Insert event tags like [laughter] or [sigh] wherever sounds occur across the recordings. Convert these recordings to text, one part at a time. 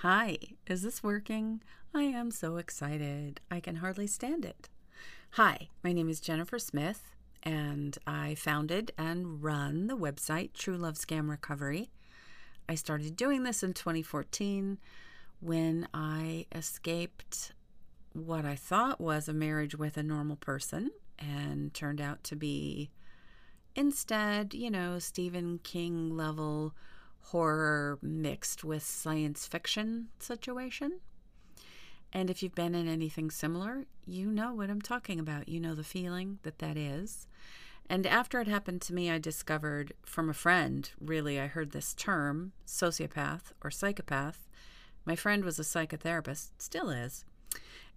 Hi, is this working? I am so excited. I can hardly stand it. Hi, my name is Jennifer Smith, and I founded and run the website True Love Scam Recovery. I started doing this in 2014 when I escaped what I thought was a marriage with a normal person and turned out to be instead, you know, Stephen King level horror mixed with science fiction situation. And if you've been in anything similar, you know what I'm talking about. You know the feeling that that is. And after it happened to me, I discovered from a friend, really, I heard this term, sociopath or psychopath. My friend was a psychotherapist, still is.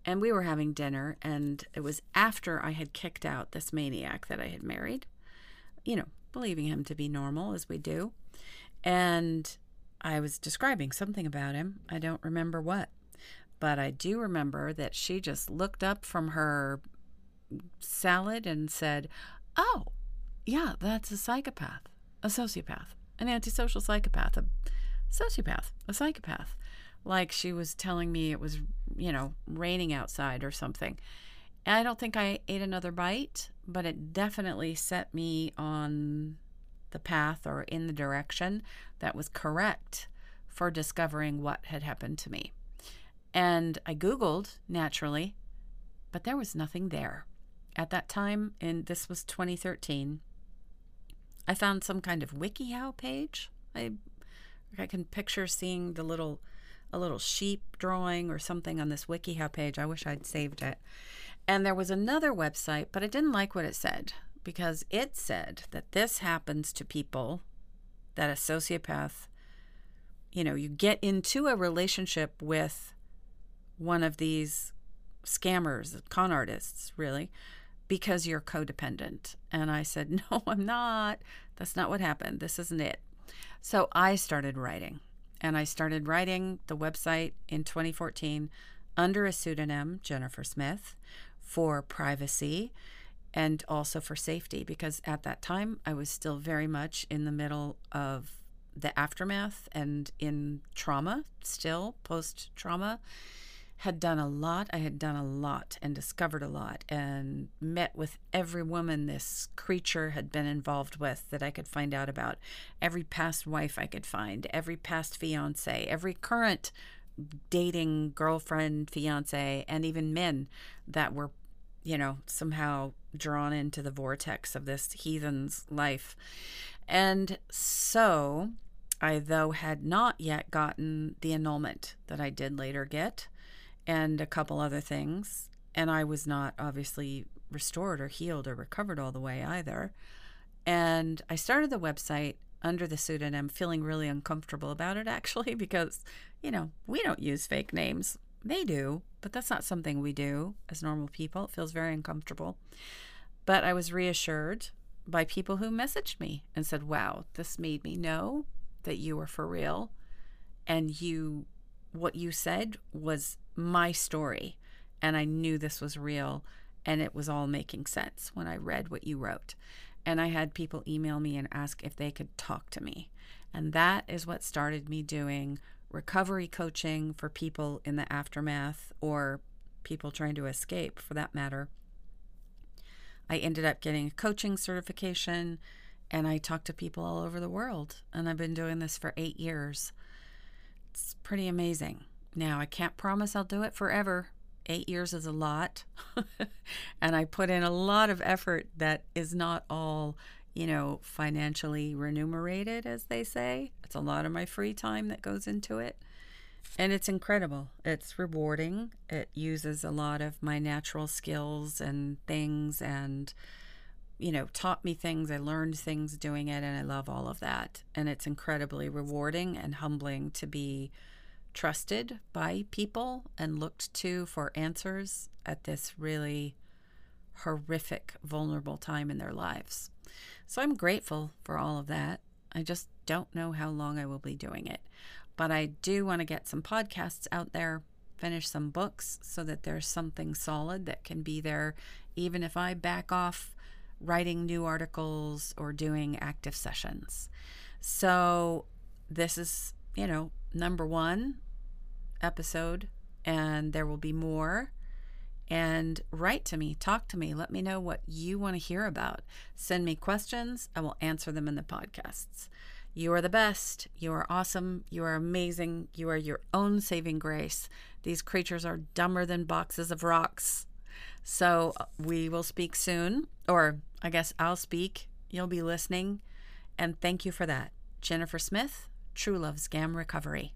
And we were having dinner, and it was after I had kicked out this maniac that I had married, you know, believing him to be normal as we do. And I was describing something about him. I don't remember what. But I do remember that she just looked up from her salad and said, Oh, yeah, that's a psychopath, a sociopath, an antisocial psychopath, a sociopath, a psychopath. Like she was telling me it was, you know, raining outside or something. And I don't think I ate another bite, but it definitely set me on the path or in the direction that was correct for discovering what had happened to me. And I Googled naturally, but there was nothing there. At that time, and this was 2013, I found some kind of WikiHow page. I I can picture seeing the little a little sheep drawing or something on this WikiHow page. I wish I'd saved it. And there was another website, but I didn't like what it said because it said that this happens to people that a sociopath, you know, you get into a relationship with one of these scammers, con artists, really, because you're codependent. And I said, [laughs] No, I'm not. That's not what happened. This isn't it. So I started writing. And I started writing the website in 2014 under a pseudonym, Jennifer Smith, for privacy and also for safety because at that time I was still very much in the middle of the aftermath and in trauma, still post trauma. Had done a lot. I had done a lot and discovered a lot and met with every woman this creature had been involved with that I could find out about. Every past wife I could find, every past fiance, every current dating girlfriend, fiance, and even men that were you know, somehow drawn into the vortex of this heathen's life. And so I, though, had not yet gotten the annulment that I did later get and a couple other things. And I was not obviously restored or healed or recovered all the way either. And I started the website under the pseudonym, feeling really uncomfortable about it [laughs] actually, because, you know, we don't use fake names. They do, but that's not something we do as normal people. It feels very uncomfortable. But I was reassured by people who messaged me and said, Wow, this made me know that you were for real. And you, what you said was my story. And I knew this was real. And it was all making sense when I read what you wrote. And I had people email me and ask if they could talk to me. And that is what started me doing recovery coaching for people in the aftermath or people trying to escape for that matter. I ended up getting a coaching certification and I talk to people all over the world. And I've been doing this for eight years. It's pretty amazing. Now, I can't promise I'll do it forever. Eight years is a lot. [laughs] and I put in a lot of effort that is not all you know, financially remunerated, as they say. It's a lot of my free time that goes into it. And it's incredible. It's rewarding. It uses a lot of my natural skills and things and, you know, taught me things. I learned things doing it, and I love all of that. And it's incredibly rewarding and humbling to be trusted by people and looked to for answers at this really horrific, vulnerable time in their lives. So I'm grateful for all of that. I just don't know how long I will be doing it. But I do want to get some podcasts out there, finish some books so that there's something solid that can be there, even if I back off writing new articles or doing active sessions. So this is, you know, number one, episode, and there will be more. And write to me, talk to me, let me know what you want to hear about. Send me questions, I will answer them in the podcasts. You are the best. You are awesome. You are amazing. You are your own saving grace. These creatures are dumber than boxes of rocks. So uh, we will speak soon, or I guess I'll speak. You'll be listening. And thank you for that. Jennifer Smith, True Love Scam Recovery.